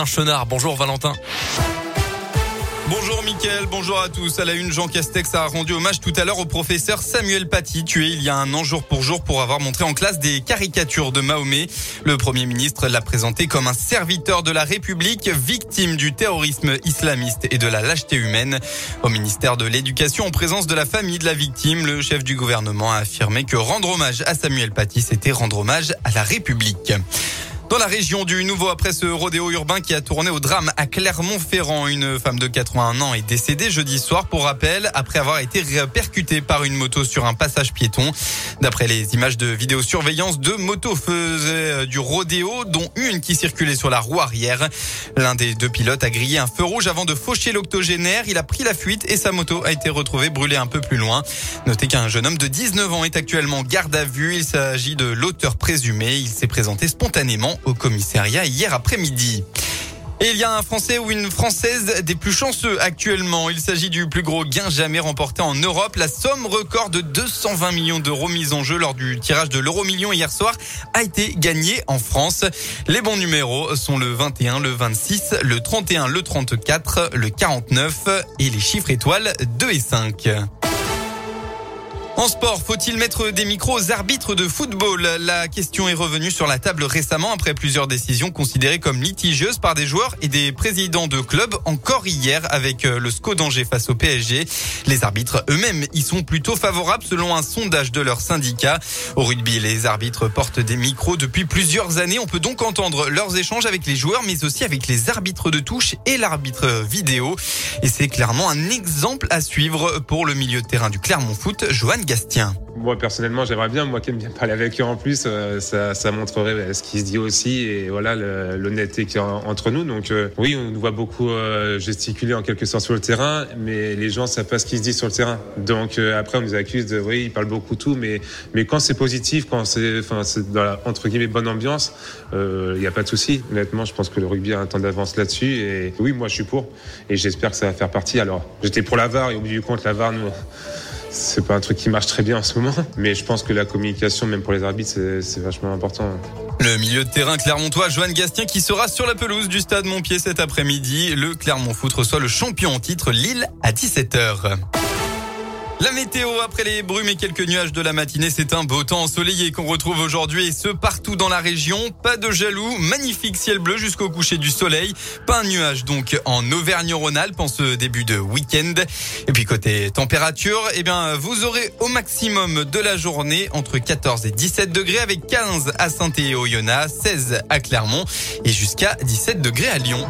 Un chenard, bonjour Valentin. Bonjour Mickaël, bonjour à tous. À la une, Jean Castex a rendu hommage tout à l'heure au professeur Samuel Paty, tué il y a un an jour pour jour pour avoir montré en classe des caricatures de Mahomet. Le Premier ministre l'a présenté comme un serviteur de la République, victime du terrorisme islamiste et de la lâcheté humaine. Au ministère de l'Éducation, en présence de la famille de la victime, le chef du gouvernement a affirmé que rendre hommage à Samuel Paty, c'était rendre hommage à la République. Dans la région du Nouveau, après ce rodéo urbain qui a tourné au drame à Clermont-Ferrand, une femme de 81 ans est décédée jeudi soir pour rappel après avoir été percutée par une moto sur un passage piéton. D'après les images de vidéosurveillance, deux motos faisaient euh, du rodéo, dont une qui circulait sur la roue arrière. L'un des deux pilotes a grillé un feu rouge avant de faucher l'octogénaire. Il a pris la fuite et sa moto a été retrouvée brûlée un peu plus loin. Notez qu'un jeune homme de 19 ans est actuellement garde à vue. Il s'agit de l'auteur présumé. Il s'est présenté spontanément au commissariat hier après-midi. Et il y a un Français ou une Française des plus chanceux actuellement. Il s'agit du plus gros gain jamais remporté en Europe. La somme record de 220 millions d'euros mise en jeu lors du tirage de l'euro million hier soir a été gagnée en France. Les bons numéros sont le 21, le 26, le 31, le 34, le 49 et les chiffres étoiles 2 et 5. En sport, faut-il mettre des micros aux arbitres de football? La question est revenue sur la table récemment après plusieurs décisions considérées comme litigieuses par des joueurs et des présidents de clubs encore hier avec euh, le SCO d'Angers face au PSG. Les arbitres eux-mêmes y sont plutôt favorables selon un sondage de leur syndicat. Au rugby, les arbitres portent des micros depuis plusieurs années. On peut donc entendre leurs échanges avec les joueurs mais aussi avec les arbitres de touche et l'arbitre vidéo. Et c'est clairement un exemple à suivre pour le milieu de terrain du Clermont Foot, Johan Moi personnellement, j'aimerais bien, moi qui aime bien parler avec eux en plus, euh, ça, ça, montrerait euh, ce qui se dit aussi et voilà l'honnêteté qui est entre nous. Donc euh, oui, on nous voit beaucoup gesticuler en quelque sorte sur le terrain, mais les gens savent pas ce qui se dit sur le terrain. Donc après, on nous accuse de oui, ils parlent beaucoup tout, mais mais quand c'est positif, quand c'est enfin dans la entre guillemets bonne ambiance, il n'y a pas de souci. Honnêtement, je pense que le rugby a un temps d'avance là-dessus et oui, moi je suis pour et j'espère que ça va faire partie. Alors j'étais pour la VAR et au bout du compte, la VAR nous c'est pas un truc qui marche très bien en ce moment, mais je pense que la communication, même pour les arbitres, c'est vachement important. Le milieu de terrain clermontois, Joanne Gastien, qui sera sur la pelouse du stade Montpied cet après-midi. Le Clermont Foot reçoit le champion en titre Lille à 17h. La météo après les brumes et quelques nuages de la matinée, c'est un beau temps ensoleillé qu'on retrouve aujourd'hui et ce partout dans la région. Pas de jaloux, magnifique ciel bleu jusqu'au coucher du soleil. Pas un nuage donc en Auvergne-Rhône-Alpes en ce début de week-end. Et puis côté température, eh bien vous aurez au maximum de la journée entre 14 et 17 degrés avec 15 à Saint-Étienne-au-Yonnas, 16 à Clermont et jusqu'à 17 degrés à Lyon.